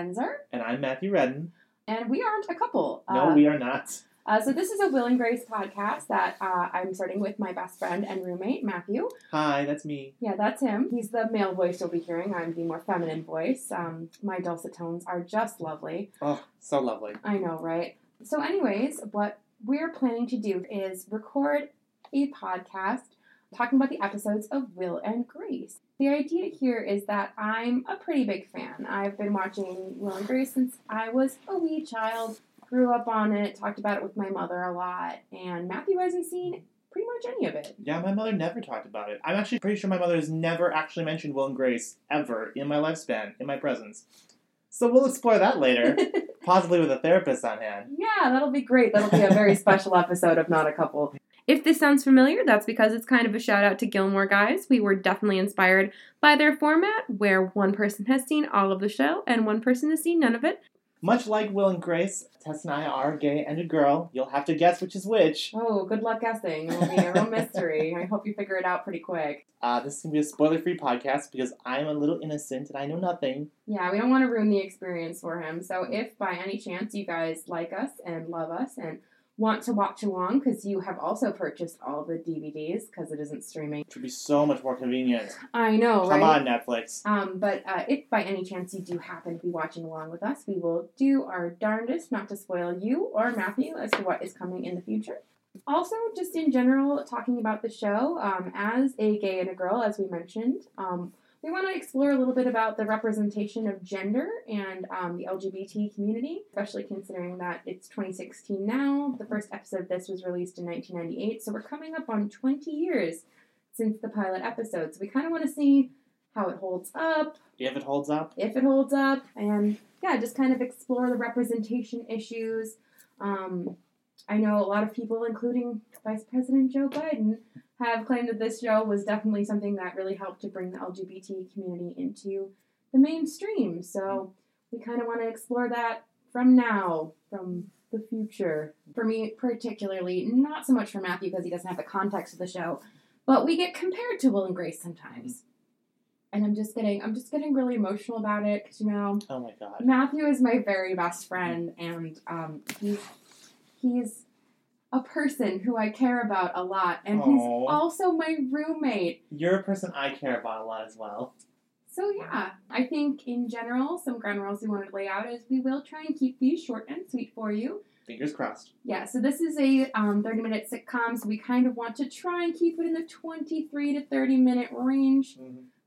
Benzer, And I'm Matthew Redden. and we aren't a couple. No, Uh, we are not. uh, so this is a Will and Grace podcast that uh, I'm starting with my best friend and roommate Matthew. Hi, that's me. Yeah, that's him. He's the male voice you'll be hearing. I'm the more feminine voice. Um, my dulcet tones are just lovely. Oh, so lovely. I know, right? So, anyways, what we're planning to do is record a podcast talking about the episodes of Will and Grace. The idea here is that I'm a pretty big fan. I've been watching Will and Grace since I was a wee child, grew up on it, talked about it with my mother a lot, and Matthew hasn't seen pretty much any of it. Yeah, my mother never talked about it. I'm actually pretty sure my mother has never actually mentioned Will and Grace ever in my lifespan, in my presence. So we'll explore that later, possibly with a therapist on hand. Yeah, that'll be great. That'll be a very special episode of Not a Couple. If this sounds familiar, that's because it's kind of a shout out to Gilmore Guys. We were definitely inspired by their format, where one person has seen all of the show and one person has seen none of it. Much like Will and Grace, Tess and I are gay and a girl. You'll have to guess which is which. Oh, good luck guessing. It'll be a real mystery. I hope you figure it out pretty quick. Uh, this is going to be a spoiler free podcast because I'm a little innocent and I know nothing. Yeah, we don't want to ruin the experience for him. So, if by any chance you guys like us and love us and want to watch along, because you have also purchased all the DVDs because it isn't streaming. Which would be so much more convenient. I know, Come right? on, Netflix. Um, but uh, if by any chance you do happen to be watching along with us, we will do our darndest not to spoil you or Matthew as to what is coming in the future. Also, just in general, talking about the show, um, as a gay and a girl, as we mentioned, um, we want to explore a little bit about the representation of gender and um, the LGBT community, especially considering that it's 2016 now. The first episode of this was released in 1998, so we're coming up on 20 years since the pilot episode. So we kind of want to see how it holds up, If it holds up. if it holds up, and yeah, just kind of explore the representation issues. Um, I know a lot of people, including Vice President Joe Biden, have claimed that this show was definitely something that really helped to bring the LGBT community into the mainstream. So we kind of want to explore that from now, from the future. For me, particularly, not so much for Matthew because he doesn't have the context of the show, but we get compared to Will and Grace sometimes. And I'm just getting, I'm just getting really emotional about it because you know, Oh my god. Matthew is my very best friend, and um, he's he's a person who I care about a lot, and he's also my roommate. You're a person I care about a lot as well. So yeah, I think in general, some ground rules we wanted to lay out is we will try and keep these short and sweet for you. Fingers crossed. Yeah, so this is a um, 30 minute sitcom, so we kind of want to try and keep it in the 23 to 30 minute range.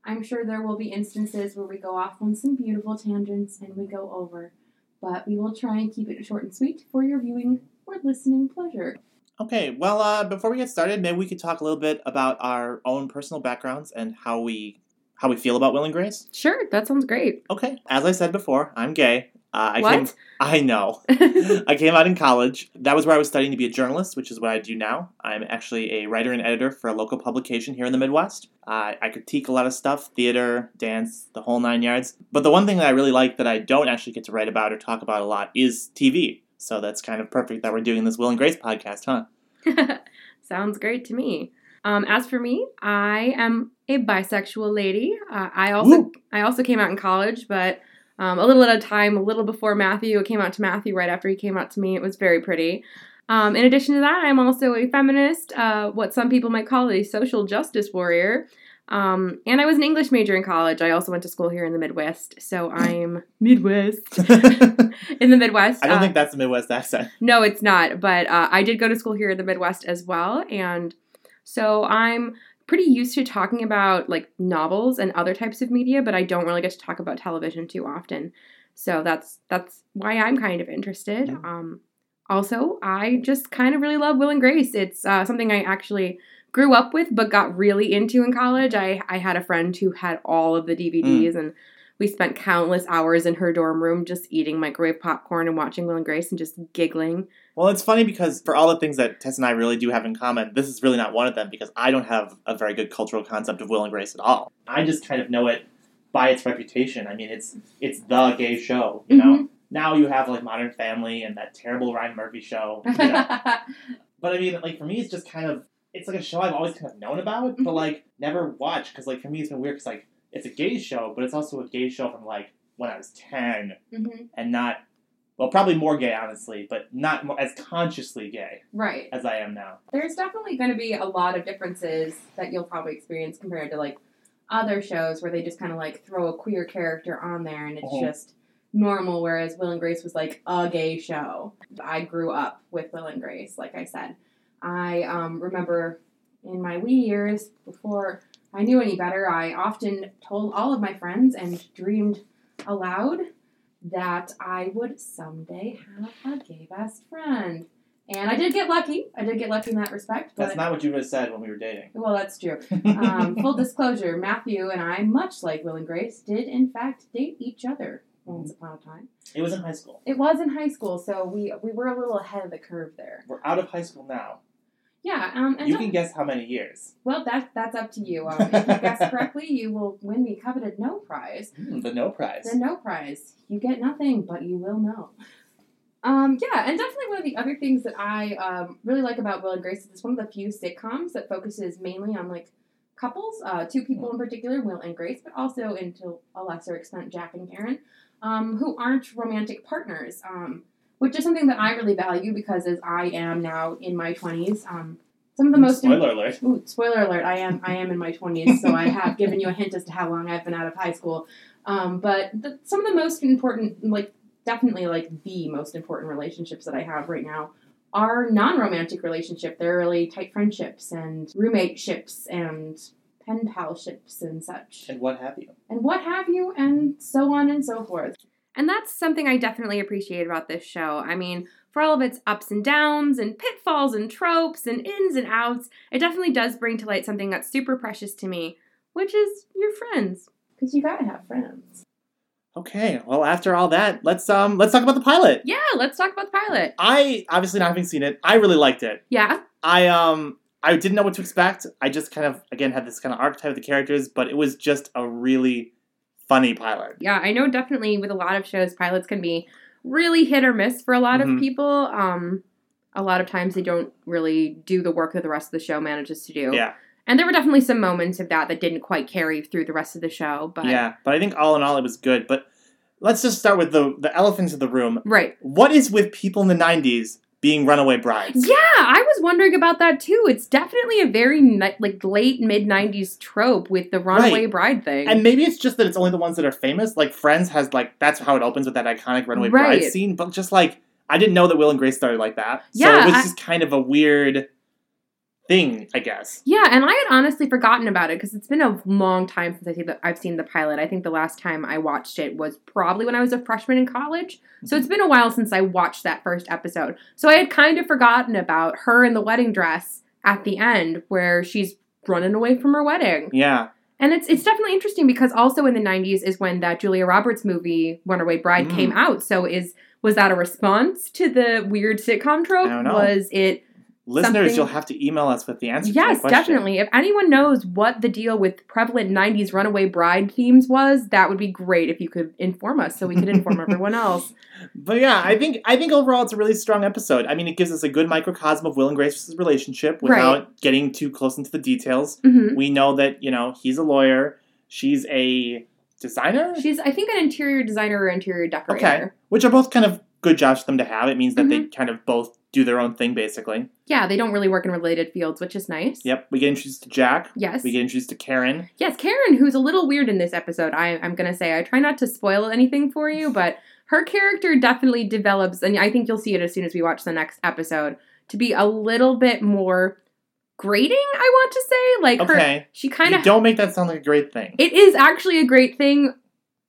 I'm sure there will be instances where we go off on some beautiful tangents and we go over, but we will try and keep it short and sweet for your viewing or listening pleasure. Okay, well, uh, before we get started, maybe we could talk a little bit about our own personal backgrounds and how we how we feel about Will and Grace. Sure, that sounds great. Okay, as I said before, I'm gay. Uh, I What? Came, I know. I came out in college. That was where I was studying to be a journalist, which is what I do now. I'm actually a writer and editor for a local publication here in the Midwest. Uh, I critique a lot of stuff theater, dance, the whole nine yards. But the one thing that I really like that I don't actually get to write about or talk about a lot is TV. So that's kind of perfect that we're doing this Will and Grace podcast, huh? Sounds great to me. Um, as for me, I am a bisexual lady. Uh, I also Woo. I also came out in college, but um, a little at a time, a little before Matthew. It came out to Matthew right after he came out to me. It was very pretty. Um, in addition to that, I'm also a feminist, uh, what some people might call a social justice warrior. Um, and I was an English major in college. I also went to school here in the Midwest, so I'm Midwest in the Midwest. I don't Uh, think that's the Midwest accent. no, it's not. But uh, I did go to school here in the Midwest as well, and so I'm pretty used to talking about like novels and other types of media, but I don't really get to talk about television too often. So that's that's why I'm kind of interested. Um, also, I just kind of really love Will and Grace. It's uh, something I actually grew up with, but got really into in college. I I had a friend who had all of the DVDs mm. and. We spent countless hours in her dorm room just eating microwave popcorn and watching Will and Grace and just giggling. Well, it's funny because for all the things that Tess and I really do have in common, this is really not one of them because I don't have a very good cultural concept of Will and Grace at all. I just kind of know it by its reputation. I mean, it's it's the gay show, you know. Mm-hmm. Now you have like Modern Family and that terrible Ryan Murphy show. You know? but I mean, like for me, it's just kind of it's like a show I've always kind of known about, but Mhm. like never watched because like for me it's been weird because like it's a gay show, but it's also a gay show from like when I was ten, hmm and not well, probably more gay, honestly, but not more, as consciously gay Right. as I am now. There's definitely going to be a lot of differences that you'll probably experience compared to like other shows where they just kind of like throw a queer character on there and it's Mhm. just normal. Whereas Will and Grace was like a gay show. I grew up with Will and Grace, like I said. I um, remember in my wee years before I knew any better, I often told all of my friends and dreamed aloud that I would someday have a gay best friend. And I did get lucky. I did get lucky in that respect. That's not what you would have said when we were dating. well, that's true. Um, full disclosure: Matthew and I, much like Will and Grace, did in fact date each other once upon a time. it was in high school. It was in high school, so we we were a little ahead of the curve there. We're out of high school now. Yeah. Um. And You can guess how many years. well, that that's up to you. Um, if you guess correctly, you will win the coveted no prize. Hmm, the no prize. The no prize. You get nothing, but you will know. Um, yeah, and definitely one of the other things that I um, really like about Will and Grace is it's one of the few sitcoms that focuses mainly on like couples, uh, two people in particular, Will and Grace, but also, and to a lesser extent, Jack and Karen, um, who aren't romantic partners, um, which is something that I really value because as I am now in my twenties, um, some of the most Spoiler alert. Ooh, spoiler alert! I am I am in my twenties, so I have given you a hint as to how long I've been out of high school. Um, but the, some of the most important, like definitely like the most important relationships that I have right now are non-romantic relationship. They're really tight friendships and roommateships and pen pal ships and such And what have you? and what have you, and so on and so forth. And that's something I definitely appreciate about this show. I mean, for all of its ups and downs and pitfalls and tropes and ins and outs, it definitely does bring to light something that's super precious to me, which is your friends. Because you gotta have friends. Okay, well after all that, let's um let's talk about the pilot. Yeah, let's talk about the pilot. I obviously not having seen it, I really liked it. Yeah, I um I didn't know what to expect. I just kind of again had this kind of archetype of the characters, but it was just a really funny pilot. yeah, I know definitely with a lot of shows, pilots can be really hit or miss for a lot Mhm. of people. Um, a lot of times they don't really do the work that the rest of the show manages to do. Yeah. And there were definitely some moments of that that didn't quite carry through the rest of the show, but Yeah, but I think all in all it was good. But let's just start with the the elephants in the room. right. What is with people in the '90s being runaway brides? Yeah, I was wondering about that too. It's definitely a very ni- like late mid '90s trope with the runaway Right. bride thing. And maybe it's just that it's only the ones that are famous. Like Friends has like that's how it opens with that iconic runaway Right. bride scene. But just like I didn't know that Will and Grace started like that. so Yeah, it was I- just kind of a weird thing, I guess. yeah, and I had honestly forgotten about it because it's been a long time since I see the, I've seen the pilot. I think the last time I watched it was probably when I was a freshman in college. So it's been a while since I watched that first episode. So I had kind of forgotten about her in the wedding dress at the end where she's running away from her wedding. Yeah. And it's it's definitely interesting because also in the '90s is when that Julia Roberts movie Runaway Bride Mm. came out. So is was that a response to the weird sitcom trope? I don't know. Was it? Listeners, you'll have to email us with the answer. yes, definitely. If anyone knows what the deal with prevalent '90s Runaway Bride themes was, that would be great if you could inform us so we could inform everyone else. But yeah, I think I think overall it's a really strong episode. I mean, it gives us a good microcosm of Will and Grace's relationship without getting too close into the details. hmm We know that you know he's a lawyer, she's a designer. She's, I think, an interior designer or interior decorator. Okay. which are both kind of good jobs for them to have. It means that they Mm-hmm. kind of both do their own thing, basically. Yeah, they don't really work in related fields, which is nice. Yep. We get introduced to Jack. Yes. We get introduced to Karen. Yes, Karen, who's a little weird in this episode. I, I'm gonna say I try not to spoil anything for you, but her character definitely develops, and I think you'll see it as soon as we watch the next episode, to be a little bit more grating. I want to say, like her, Okay. she kind of. don't make that sound like a great thing. It is actually a great thing.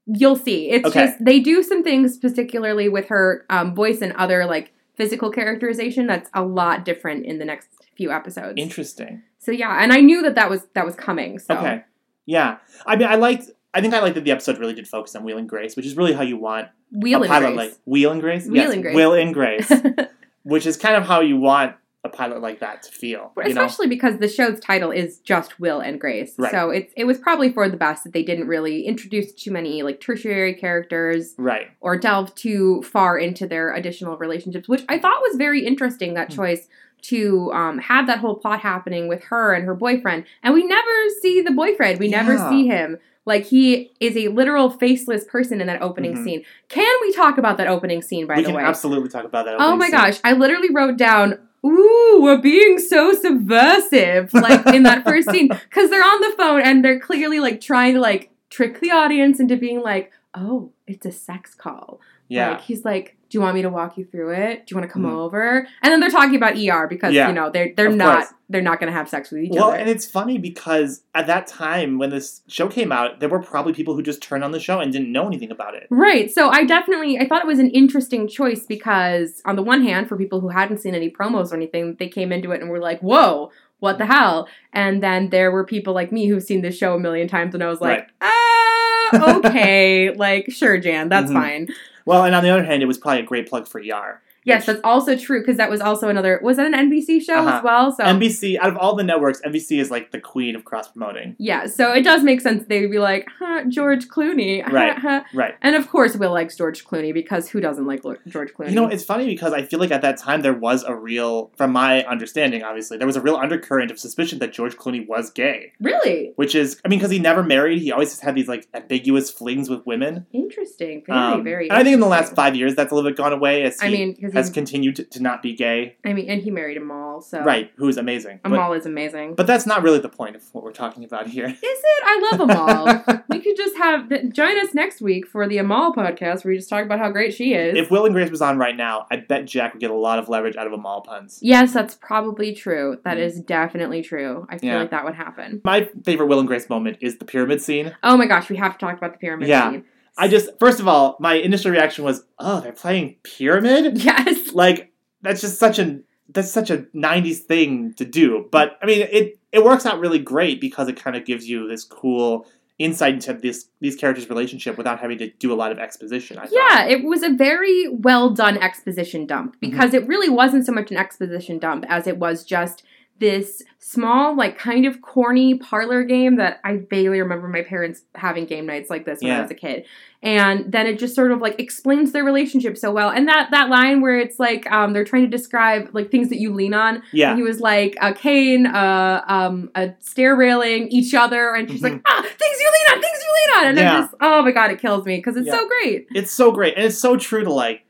You'll see. It's Okay. just they do some things, particularly with her um, voice and other like physical characterization, that's a lot different in the next few episodes. Interesting. so yeah, and I knew that that was that was coming. So Okay. Yeah. I mean, I liked. I think I liked that the episode really did focus on Wheel and Grace, which is really how you want Wheel a and pilot Grace. like Wheel and Grace. Wheel yes, and Grace. Will and Grace, which is kind of how you want a pilot like that to feel. You know? Especially because the show's title is just Will and Grace. Right. So it's it was probably for the best that they didn't really introduce too many like tertiary characters Right. or delve too far into their additional relationships, which I thought was very interesting. That Hmm. choice to um, have that whole plot happening with her and her boyfriend, and we never see the boyfriend. We never see him. Like he is a literal faceless person in that opening Mhm. scene. Can we talk about that opening scene? By we the can way, absolutely talk about that. Oh my scene. gosh, I literally wrote down, ooh, we're being so subversive, like in that first scene. Because they're on the phone and they're clearly like trying to like trick the audience into being like, oh, it's a sex call. Yeah. Like he's like, Do you want me to walk you through it? Do you want to come Mhm. over? And then they're talking about ER because, Yeah, you know, they're they're not course. they're not gonna have sex with each well, other. Well, and it's funny because at that time when this show came out, there were probably people who just turned on the show and didn't know anything about it. Right. So I definitely I thought it was an interesting choice because on the one hand, for people who hadn't seen any promos or anything, they came into it and were like, "Whoa, what the hell?" And then there were people like me who've seen this show a million times, and I was like, "Ah, okay, like sure, Jan, that's Mhm. fine." Well, and on the other hand, it was probably a great plug for Yar. Yes, that's also true because that was also another. Was that an NBC show Uh-huh. as well? So NBC, out of all the networks, NBC is like the queen of cross promoting. yeah, so it does make sense. They'd be like, huh, George Clooney, Right. huh. Right. And of course, Will likes George Clooney because who doesn't like George Clooney? You know, it's funny because I feel like at that time there was a real, from my understanding, obviously, there was a real undercurrent of suspicion that George Clooney was gay. really Which is, I mean, because he never married, he always just had these like ambiguous flings with women. interesting. Very, Um, very. and I think in the last five years that's a little bit gone away as he I mean, because has continued to, to not be gay. I mean, and he married Amal, so Right, who is amazing. But, Amal is amazing. but that's not really the point of what we're talking about here. is it? I love Amal. we could just have join us next week for the Amal podcast, where we just talk about how great she is. if Will and Grace was on right now, I bet Jack would get a lot of leverage out of Amal puns. yes, that's probably true. That Mhm. is definitely true. I feel Yeah. like that would happen. My favorite Will and Grace moment is the pyramid scene. Oh my gosh, we have to talk about the pyramid Yeah. scene. I just, first of all, my initial reaction was, oh, they're playing pyramid? yes. Like, that's just such a, that's such a 90s thing to do. But, I mean, it, it works out really great because it kind of gives you this cool insight into this these characters' relationship without having to do a lot of exposition. I thought. Yeah, it was a very well done exposition dump Mm-hmm. because it really wasn't so much an exposition dump as it was just this small, like kind of corny parlor game that I vaguely remember my parents having game nights like this when I was a kid. And then it just sort of like explains their relationship so well. And that that line where it's like um, they're trying to describe like things that you lean on. Yeah. And he was like a cane, uh, um, a stair railing, each other, and she's like, ah, things you lean on, things you lean on, and Mm-hmm. Yeah. I'm just, oh my god, it kills me because it's Yeah. so great. It's so great. And it's so true to, like,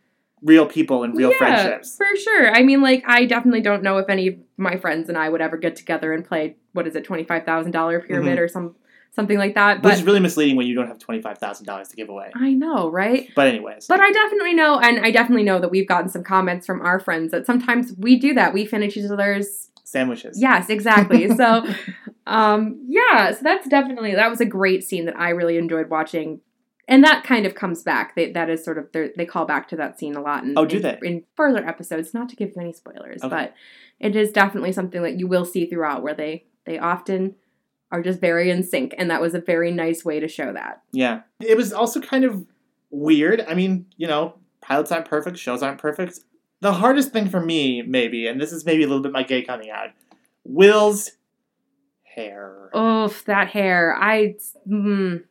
real people and real yeah, friendships. For sure. I mean, like, I definitely don't know if any my friends and I would ever get together and play what is it, twenty five thousand dollar pyramid or some something like that. Mm-hmm. Which But is really misleading when you don't have $25,000 to give away. I know, right? But, anyways. But I definitely know, and I definitely know that we've gotten some comments from our friends that sometimes we do that. We finish each other's. Sandwiches. Yes, exactly. so, um, yeah, so that's definitely that was a great scene that I really enjoyed watching. And that kind of comes back. They, that is sort of they call back to that scene a lot. In, Oh, do in- they? in further episodes? Not to give you any spoilers, Okay. but it is definitely something that you will see throughout, where they they often are just very in sync, and that was a very nice way to show that. Yeah. It was also kind of weird. I mean, you know, pilots aren't perfect, shows aren't perfect. The hardest thing for me, maybe, and this is maybe a little bit my gay coming out, Will's hair. Oof, that hair. I mm,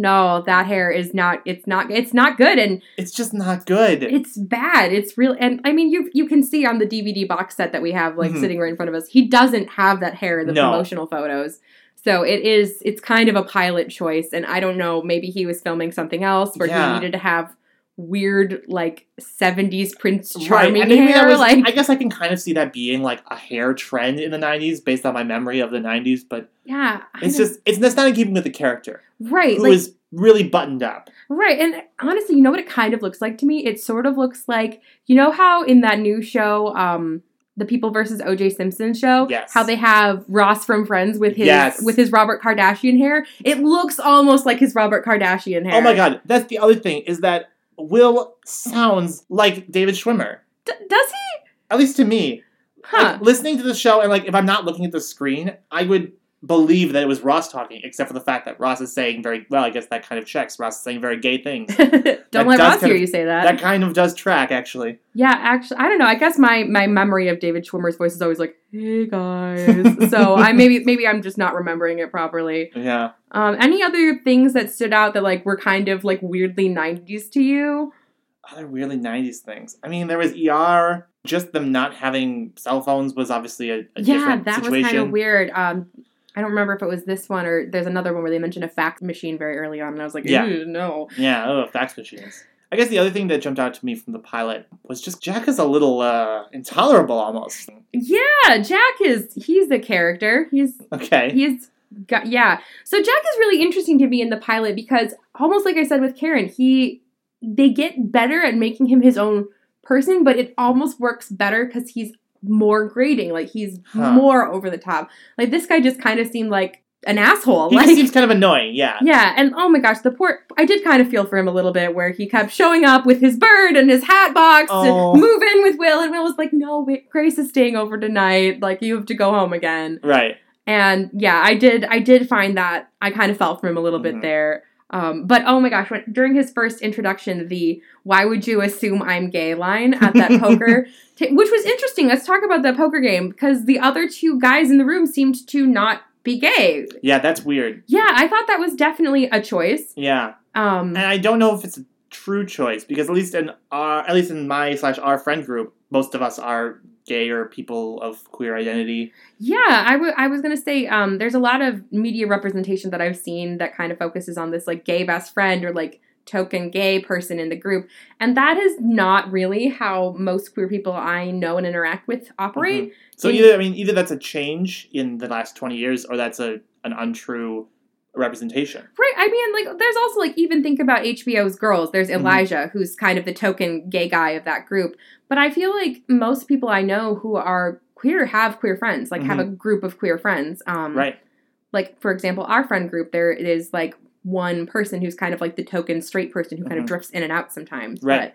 no, that hair is not. It's not. It's not good, and It's just not good. it's bad. It's real, and I mean, you you can see on the DVD box set that we have like Mhm. sitting right in front of us. He doesn't have that hair in the No. promotional photos. So it is. It's kind of a pilot choice, and I don't know. Maybe he was filming something else where Yeah. he needed to have weird like 70s prince charming maybe hair was, like I guess I can kind of see that being like a hair trend in the 90s based on my memory of the 90s, but yeah I it's just, it's that's not in keeping with the character, right who like is really buttoned up. Right, and honestly, you know what it kind of looks like to me? It sort of looks like you know how in that new show, um, the People versus O.J. Simpson show, Yes. how they have Ross from Friends with his Yes. with his Robert Kardashian hair. It looks almost like his Robert Kardashian hair. Oh my god, that's the other thing, is that Will sounds like David Schwimmer. D- does he? At least to me. Huh? Like, listening to the show and like if I'm not looking at the screen, I would believe that it was Ross talking, except for the fact that Ross is saying very well. I guess that kind of checks. Ross is saying very gay things. don't That let Ross hear of- you say that. that kind of does track, actually. Yeah, actually, I don't know. I guess my my memory of David Schwimmer's voice is always like, "Hey guys." so I maybe maybe I'm just not remembering it properly. Yeah. Um, any other things that stood out that like were kind of like weirdly '90s to you? Other weirdly '90s things. I mean, there was ER. Just them not having cell phones was obviously a, a yeah, different that was kind of weird. Um, I don't remember if it was this one or there's another one where they mentioned a fax machine very early on, and I was like, Yeah. "Ew, no. Yeah, oh, fax machines. I guess the other thing that jumped out to me from the pilot was just Jack is a little uh, intolerable almost. Yeah, Jack is he's the character. He's Okay. He's got yeah. So Jack is really interesting to me in the pilot because almost like I said with Karen, he they get better at making him his own person, but it almost works better because he's more grating. Like he's Huh. more over the top. Like this guy just kind of seemed like an asshole. He like seems kind of annoying, yeah. yeah, and oh my gosh, the poor I did kind of feel for him a little bit where he kept showing up with his bird and his hat box Oh. to move in with Will, and Will was like, No, wait, Grace is staying over tonight. Like you have to go home again. Right. And yeah, I did I did find that I kind of felt for him a little Mhm. bit there. Um, but oh my gosh, when, during his first introduction, the "Why would you assume I'm gay?" line at that poker, ta- which was interesting. Let's talk about that poker game because the other two guys in the room seemed to not be gay. Yeah, that's weird. Yeah, I thought that was definitely a choice. Yeah. Um, And I don't know if it's a true choice because at least in our at least in my slash our friend group, most of us are gay or people of queer identity. Yeah, I was gonna say, um, there's a lot of media representation that I've seen that kind of focuses on this like gay best friend or like token gay person in the group, and that is not really how most queer people I know and interact with operate. So In- either I mean either that's a change in the last twenty years or that's a an untrue representation. Right. I mean, like, there's also like even think about HBO's Girls. There's Mhm. Elijah, who's kind of the token gay guy of that group. But I feel like most people I know who are queer have queer friends, like have a group of queer friends. Um, Right. like for example our friend group there is like one person who's kind of like the token straight person who kind of Mhm. drifts in and out sometimes Right. but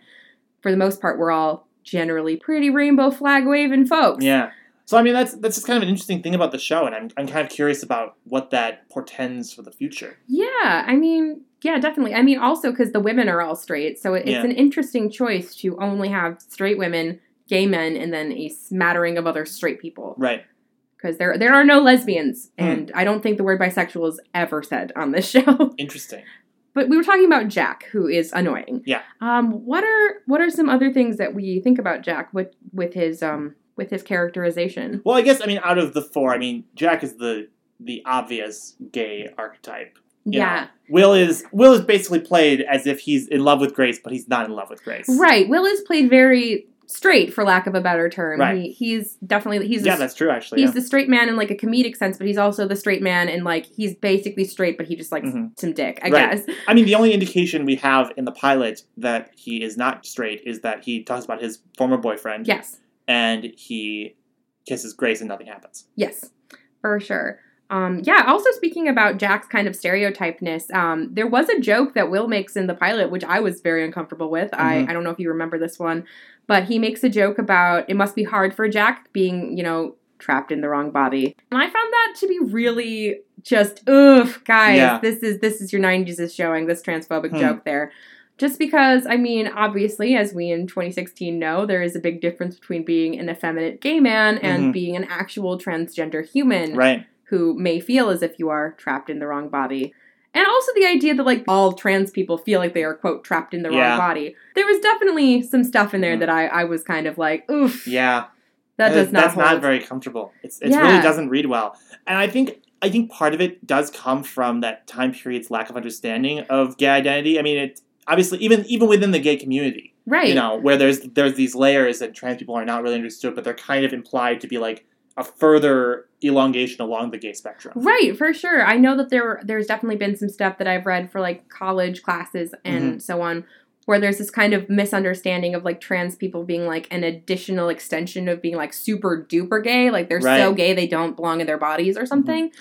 for the most part we're all generally pretty rainbow flag waving folks Yeah. So I mean that's that's just kind of an interesting thing about the show, and I'm I'm kind of curious about what that portends for the future. yeah i mean yeah definitely i mean also because the women are all straight so it's Yeah. an interesting choice to only have straight women gay men and then a smattering of other straight people Right. because there there are no lesbians Hmm. and i don't think the word bisexual is ever said on this show Interesting. But we were talking about Jack, who is annoying. Yeah. Um. What are what are some other things that we think about Jack with with his um with his characterization? Well, I guess I mean out of the four, I mean Jack is the the obvious gay archetype. yeah. know. Will is Will is basically played as if he's in love with Grace, but he's not in love with Grace. Right. Will is played very straight, for lack of a better term. Right. He, he's definitely he's Yeah, a, that's true. Actually, he's yeah. the straight man in like a comedic sense, but he's also the straight man in like he's basically straight, but he just likes Mhm. some dick, I Right. guess. I mean, the only indication we have in the pilot that he is not straight is that he talks about his former boyfriend, Yes. And he kisses Grace, and nothing happens. Yes, for sure. Um, yeah, also speaking about Jack's kind of stereotypeness, um, there was a joke that Will makes in the pilot, which I was very uncomfortable with. I, Mhm. I don't know if you remember this one, but he makes a joke about it must be hard for Jack being, you know, trapped in the wrong body. And I found that to be really just, ugh, guys, Yeah. this is this is your 90s is showing this transphobic Hmm. joke there. Just because, I mean, obviously, as we in 2016 know, there is a big difference between being an effeminate gay man and Mhm. being an actual transgender human Right. who may feel as if you are trapped in the wrong body. And also the idea that like all trans people feel like they are quote trapped in the Yeah. wrong body. There was definitely some stuff in there Mhm. that I, I was kind of like, oof, Yeah. that does not That's hold. not very comfortable. It's it Yeah. really doesn't read well, and I think I think part of it does come from that time period's lack of understanding of gay identity. I mean, it obviously even even within the gay community, right. you know, where there's there's these layers and trans people are not really understood, but they're kind of implied to be like a further elongation along the gay spectrum. Right, for sure. I know that there there's definitely been some stuff that I've read for like college classes and Mm-hmm. so on where there's this kind of misunderstanding of like trans people being like an additional extension of being like super duper gay, like they're so Right. Mm-hmm. gay they don't belong in their bodies or something,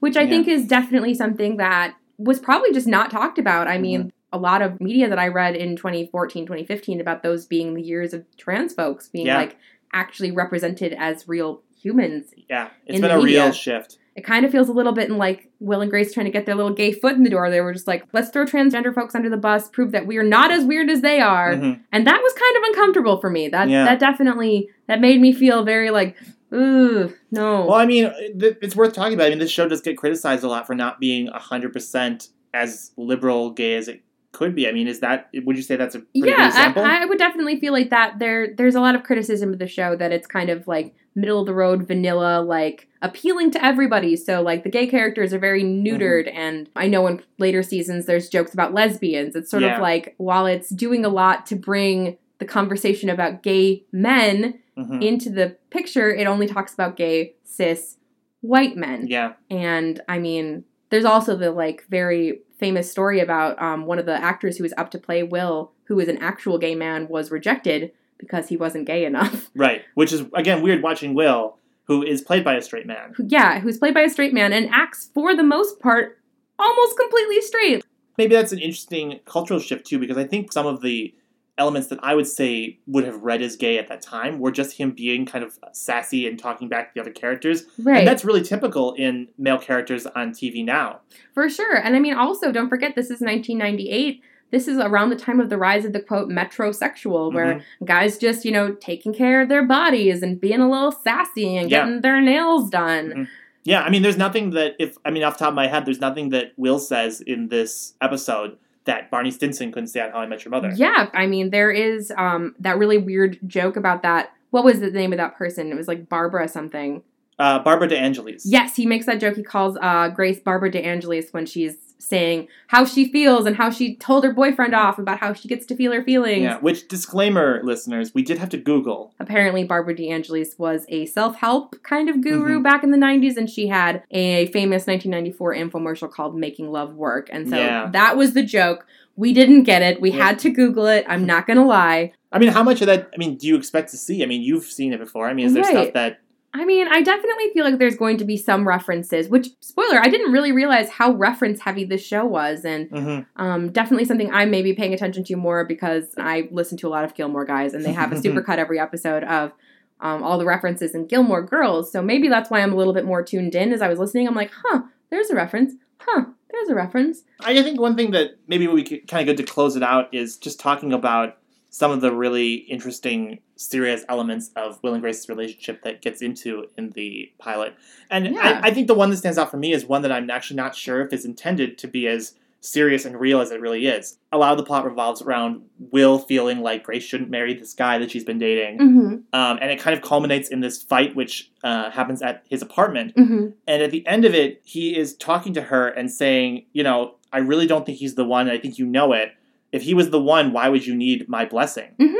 which I Yeah. think is definitely something that was probably just not talked about. I mean, Mm-hmm. A lot of media that I read in 2014, 2015 about those being the years of trans folks being Yeah. like actually represented as real humans Yeah, it's been a real shift. It kind of feels a little bit in like Will and Grace trying to get their little gay foot in the door. They were just like, let's throw transgender folks under the bus, prove that we are not as weird as they are. Mhm. And that was kind of uncomfortable for me. That Yeah. that definitely that made me feel very like, ooh, no. Well, I mean, th- it's worth talking about. I mean, this show does get criticized a lot for not being hundred percent as liberal gay as it could be. I mean, is that would you say that's a yeah? I, I would definitely feel like that. There, there's a lot of criticism of the show that it's kind of like middle of the road, vanilla, like appealing to everybody. So like the gay characters are very neutered, Mm-hmm. and I know in later seasons there's jokes about lesbians. It's sort Yeah. of like while it's doing a lot to bring the conversation about gay men Mhm. into the picture, it only talks about gay cis white men. Yeah, And I mean, there's also the like very famous story about um, one of the actors who was up to play Will, who was an actual gay man, was rejected because he wasn't gay enough. right. Which is again weird watching Will, who is played by a straight man. Yeah, who's played by a straight man and acts for the most part almost completely straight. Maybe that's an interesting cultural shift too, because I think some of the elements that I would say would have read as gay at that time were just him being kind of sassy and talking back to the other characters. Right. And that's really typical in male characters on TV now. For sure. And I mean, also, don't forget, this is 1998. This is around the time of the rise of the quote metrosexual, where guys just, you know, taking care of their bodies and being a little sassy and Yeah. getting their nails done. Mhm. Yeah, I mean, there's nothing that if I mean off the top of my head, there's nothing that Will says in this episode that Barney Stinson couldn't say on How I Met Your Mother. Yeah, I mean, there is um, that really weird joke about that. What was the name of that person? It was like Barbara something. Uh, Barbara DeAngelis. Yes, he makes that joke. He calls uh, Grace Barbara DeAngelis when she's saying how she feels and how she told her boyfriend off about how she gets to feel her feelings. Yeah. Which disclaimer, listeners, we did have to Google. Apparently, Barbara DeAngelis was a self help kind of guru Mhm. back in the 90s, and she had a famous 1994 infomercial called Making Love Work. And so Yeah. that was the joke. We didn't get it. We Yeah. had to Google it. I'm not going to lie. I mean, how much of that? I mean, do you expect to see? I mean, you've seen it before. I mean, is there Right. stuff that? I mean, I definitely feel like there's going to be some references, which, spoiler, I didn't really realize how reference heavy this show was. And Mhm. um, definitely something I'm maybe paying attention to more because I listen to a lot of Gilmore Guys and they have a supercut every episode of um, all the references in Gilmore Girls. So maybe that's why I'm a little bit more tuned in as I was listening. I'm like, huh, there's a reference. Huh, there's a reference. I think one thing that maybe we kind of good to close it out is just talking about some of the really interesting, serious elements of Will and Grace's relationship that gets into in the pilot. And Yeah. I, I think the one that stands out for me is one that I'm actually not sure if is intended to be as serious and real as it really is. A lot of the plot revolves around Will feeling like Grace shouldn't marry this guy that she's been dating. Mm-hmm. Um, and it kind of culminates in this fight, which uh, happens at his apartment. Mm-hmm. And at the end of it, he is talking to her and saying, you know, I really don't think he's the one. I think you know it. If he was the one, why would you need my blessing? Mhm.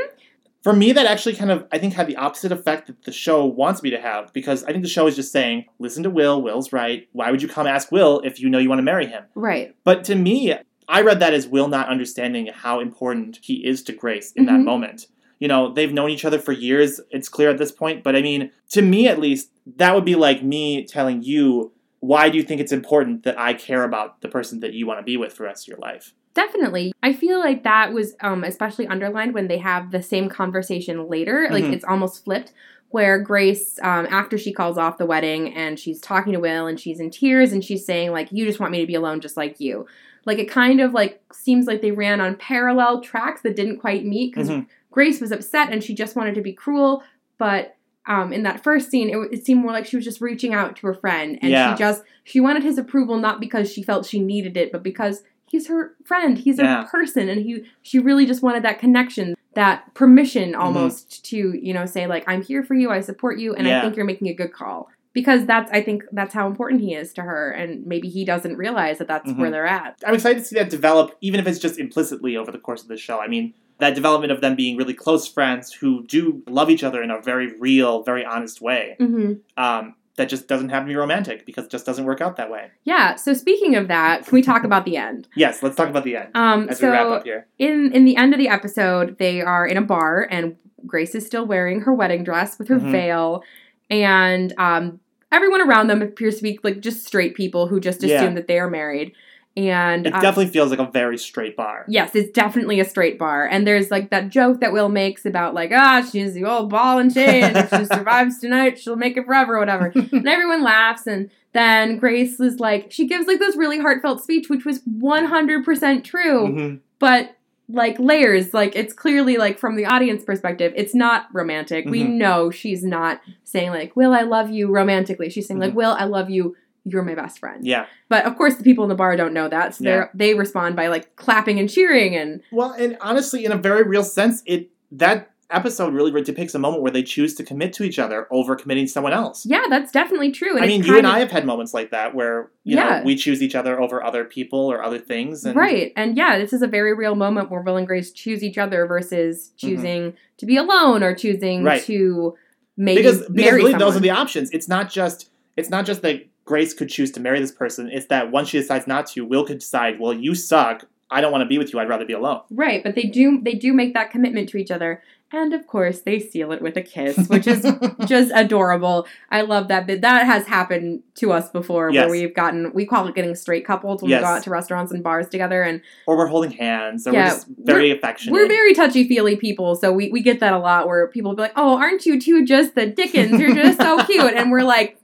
For me, that actually kind of, I think, had the opposite effect that the show wants me to have because I think the show is just saying, listen to Will. Will's right. Why would you come ask Will if you know you want to marry him? Right. But to me, I read that as Will not understanding how important he is to Grace in that Mhm. moment. You know, they've known each other for years, it's clear at this point, but I mean, to me at least, that would be like me telling you, why do you think it's important that I care about the person that you want to be with for the rest of your life? Definitely. I feel like that was um, especially underlined when they have the same conversation later. Like Mhm. it's almost flipped, where Grace, um, after she calls off the wedding and she's talking to Will and she's in tears and she's saying, like, you just want me to be alone just like you. Like it kind of like seems like they ran on parallel tracks that didn't quite meet because Mhm. Grace was upset and she just wanted to be cruel, but um, in that first scene, it, it seemed more like she was just reaching out to her friend, and Yeah. she just she wanted his approval not because she felt she needed it, but because he's her friend, he's Yeah. a person, and he she really just wanted that connection, that permission Mm-hmm. almost to you know say like I'm here for you, I support you, and I think you're making a good call. Because that's, I think that's how important he is to her, and maybe he doesn't realize that that's where Mhm. they're at. I'm excited to see that develop, even if it's just implicitly over the course of the show. I mean, that development of them being really close friends who do love each other in a very real, very honest way. hmm Um, that just doesn't have to be romantic because it just doesn't work out that way. Yeah. So speaking of that, can we talk about the end? Yes, let's talk about the end Um, as so we wrap up here. in in the end of the episode, they are in a bar, and Grace is still wearing her wedding dress with her Mhm. veil, and um, everyone around them appears to be like just straight people who just assume Yeah. that they are married. And It uh, definitely feels like a very straight bar. Yes, it's definitely a straight bar. And there's like that joke that Will makes about like, ah, she's the old ball and chain. If she survives tonight, she'll make it forever, or whatever. and everyone laughs. And then Grace is like, she gives like this really heartfelt speech, which was 100% true, Mhm. but like layers. Like it's clearly like from the audience perspective, it's not romantic. We Mhm. know she's not saying like, Will, I love you romantically. She's saying like, Mhm. Will, I love you. You're my best friend. Yeah. But of course, the people in the bar don't know that, so Yeah. they respond by like clapping and cheering and Well, and honestly, in a very real sense, it that episode really depicts a moment where they choose to commit to each other over committing to someone else. yeah, that's definitely true. And I mean, you and of- I have had moments like that where you Yeah. know we choose each other over other people or other things. And right, and yeah, this is a very real moment where Will and Grace choose each other versus Mm-hmm. choosing to be alone or choosing Right. to maybe because because really someone. those are the options. It's not just it's not just that Grace could choose to marry this person. It's that once she decides not to, Will could decide, well, you suck. I don't want to be with you. I'd rather be alone. right, but they do they do make that commitment to each other, and of course they seal it with a kiss, which is just adorable. I love that bit. That has happened to us before, Yes. where we've gotten we call it getting straight couples when Yes. we go out to restaurants and bars together, and or we're holding hands, or Yeah, we're just very affectionate. We're very touchy feely people, so we, we get that a lot where people will be like, Oh, aren't you two just the Dickens? You're just so cute. And we're like,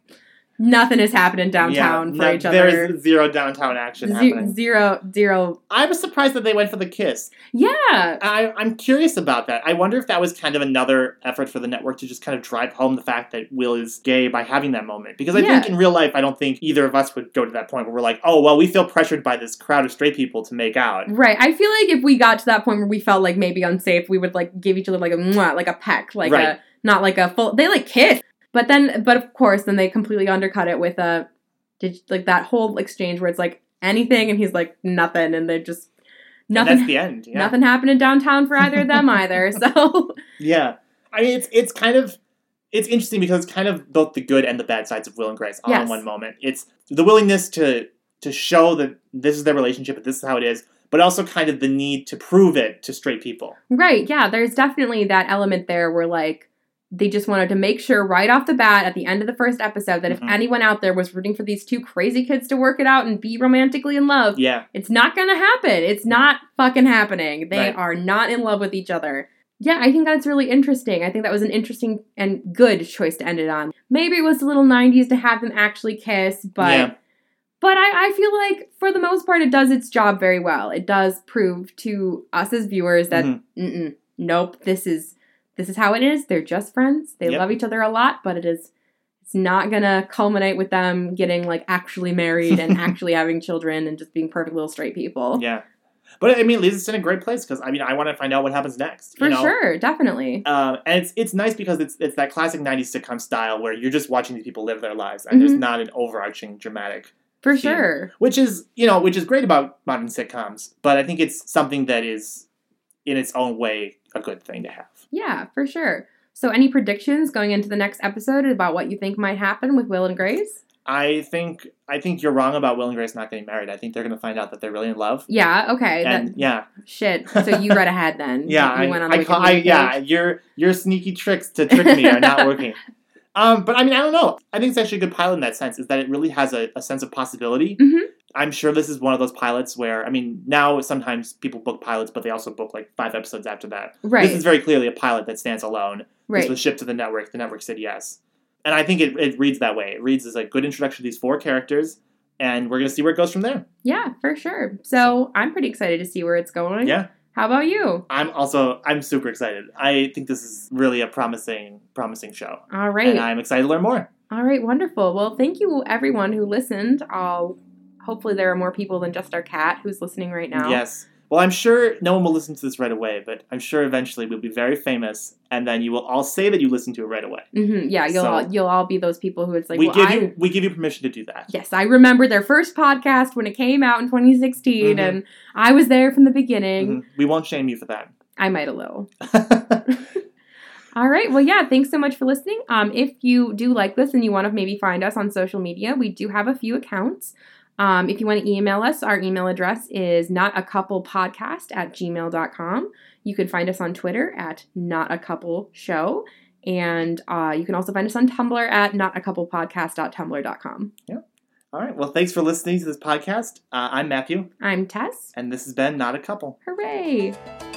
Nothing is happening downtown for no, each other. There's zero downtown action Ze- zero, zero. I was surprised that they went for the kiss. Yeah. I, I'm curious about that. I wonder if that was kind of another effort for the network to just kind of drive home the fact that Will is gay by having that moment. Because I Yeah. think in real life, I don't think either of us would go to that point where we're like, oh, well, we feel pressured by this crowd of straight people to make out. Right. I feel like if we got to that point where we felt like maybe unsafe, we would like give each other like a mwah, like a peck, like Right. a not like a full. They like kiss, but then, but of course, then they completely undercut it with a, did like that whole exchange where it's like anything, and he's like nothing, and they just And nothing. that's the end. Yeah. Nothing happened in downtown for either of them either. So Yeah. I mean, it's it's kind of it's interesting because it's kind of both the good and the bad sides of Will and Grace all in one moment. It's the willingness to to show that this is their relationship and this is how it is, but also kind of the need to prove it to straight people. right, yeah, there's definitely that element there where like they just wanted to make sure right off the bat at the end of the first episode that Mhm. if anyone out there was rooting for these two crazy kids to work it out and be romantically in love, Yeah. it's not gonna happen. It's not fucking happening. They Right. are not in love with each other. Yeah, I think that's really interesting. I think that was an interesting and good choice to end it on. Maybe it was a little 90s to have them actually kiss, but Yeah. but I, I feel like for the most part it does its job very well. It does prove to us as viewers that Mhm. mm-mm, nope, this is this is how it is. They're just friends. They Yep. love each other a lot, but it is it's not gonna culminate with them getting like actually married and actually having children and just being perfect little straight people. Yeah. But I mean, it leaves us in a great place because I mean, I want to find out what happens next. For you know? sure, definitely. Um, and it's it's nice because it's it's that classic '90s sitcom style where you're just watching these people live their lives, and there's Mhm. not an overarching dramatic For theme. sure. which is you know which is great about modern sitcoms but i think it's something that is in its own way a good thing to have Yeah, for sure. So any predictions going into the next episode about what you think might happen with Will and Grace? i think i think you're wrong about will and grace not getting married i think they're going to find out that they're really in love Yeah, okay. and that, yeah shit. So you read ahead then. yeah You I, went on the I, I yeah your your sneaky tricks to trick me are not working um but i mean i don't know i think it's actually a good pilot in that sense is that it really has a, a sense of possibility Mhm. i'm sure this is one of those pilots where i mean now sometimes people book pilots but they also book like five episodes after that Right. This is very clearly a pilot that stands alone. right. This was shipped to the network. The network said yes. And I think it, it reads that way. It reads as a good introduction to these four characters, and we're going to see where it goes from there. yeah, for sure. So I'm pretty excited to see where it's going. Yeah. How about you? I'm also I'm super excited. I think this is really a promising promising show, All right. and I'm excited to learn more. All right, wonderful. Well, thank you everyone who listened. I'll hopefully there are more people than just our cat who's listening right now. Yes. Well, I'm sure no one will listen to this right away, but I'm sure eventually we'll be very famous, and then you will all say that you listened to it right away. hmm Yeah, you'll So- all, you'll all be those people who it's like, we well, give I you we give you permission to do that. yes, I remember their first podcast when it came out in 2016, Mhm. and I was there from the beginning. Mhm. We won't shame you for that. I might a little. All right. Well, yeah. Thanks so much for listening. Um, if you do like this and you want to maybe find us on social media, we do have a few accounts. Um, if you want to email us, our email address is not a couple podcast at gmail.com. You can find us on Twitter at not a couple show. And uh, you can also find us on Tumblr at not a couple podcast.tumblr.com. All right. Well, thanks for listening to this podcast. Uh, I'm Matthew, I'm Tess. and this has been Not a Couple. Hooray!